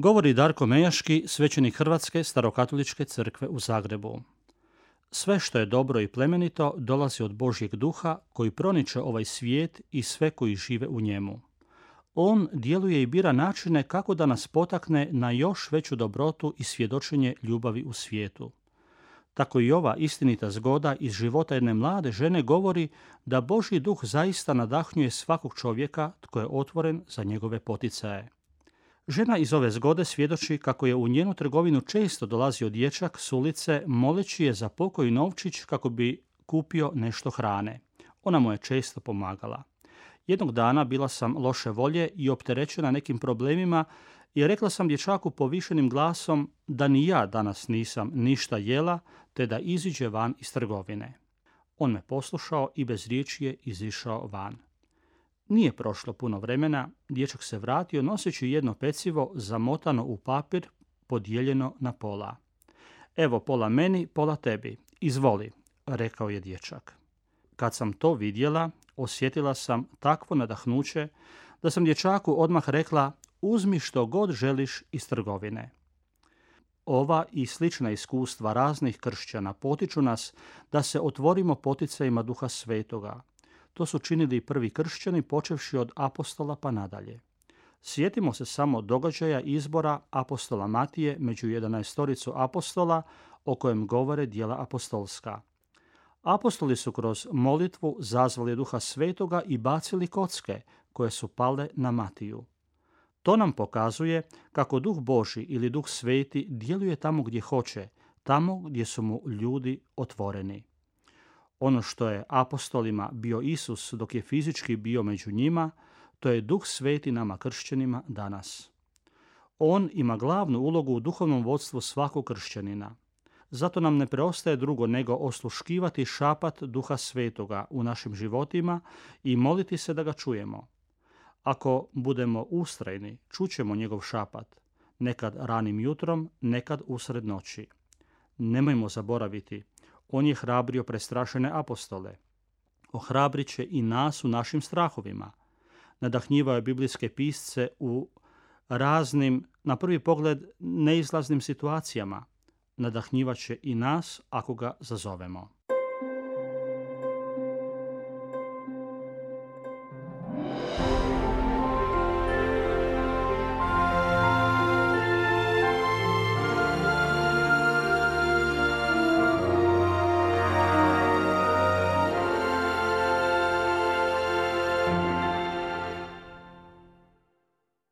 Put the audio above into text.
Govori Darko Mejaški, svećenik Hrvatske starokatoličke crkve u Zagrebu. Sve što je dobro i plemenito dolazi od Božjeg duha koji proniče ovaj svijet i sve koji žive u njemu. On djeluje i bira načine kako da nas potakne na još veću dobrotu i svjedočenje ljubavi u svijetu. Tako i ova istinita zgoda iz života jedne mlade žene govori da Božji duh zaista nadahnjuje svakog čovjeka tko je otvoren za njegove poticaje. Žena iz ove zgode svjedoči kako je u njenu trgovinu često dolazio dječak s ulice moleći je za pokoj novčić kako bi kupio nešto hrane. Ona mu je često pomagala. Jednog dana bila sam loše volje i opterećena nekim problemima i rekla sam dječaku povišenim glasom da ni ja danas nisam ništa jela te da iziđe van iz trgovine. On me poslušao i bez riječi je izišao van. Nije prošlo puno vremena, dječak se vratio noseći jedno pecivo zamotano u papir, podijeljeno na pola. Evo pola meni, pola tebi. Izvoli, rekao je dječak. Kad sam to vidjela, osjetila sam takvo nadahnuće da sam dječaku odmah rekla uzmi što god želiš iz trgovine. Ova i slična iskustva raznih kršćana potiču nas da se otvorimo poticajima duha svetoga, to su činili i prvi kršćani, počevši od apostola pa nadalje. Sjetimo se samo događaja izbora apostola Matije među 11 apostola o kojem govore dijela apostolska. Apostoli su kroz molitvu zazvali duha svetoga i bacili kocke koje su pale na Matiju. To nam pokazuje kako duh Boži ili duh sveti djeluje tamo gdje hoće, tamo gdje su mu ljudi otvoreni. Ono što je apostolima bio Isus dok je fizički bio među njima, to je duh sveti nama kršćanima danas. On ima glavnu ulogu u duhovnom vodstvu svakog kršćanina. Zato nam ne preostaje drugo nego osluškivati šapat duha svetoga u našim životima i moliti se da ga čujemo. Ako budemo ustrajni, čućemo njegov šapat, nekad ranim jutrom, nekad usred noći. Nemojmo zaboraviti, on je hrabrio prestrašene apostole. Ohrabrit će i nas u našim strahovima. Nadahnjivao je biblijske pisce u raznim, na prvi pogled, neizlaznim situacijama. Nadahnjivat će i nas ako ga zazovemo.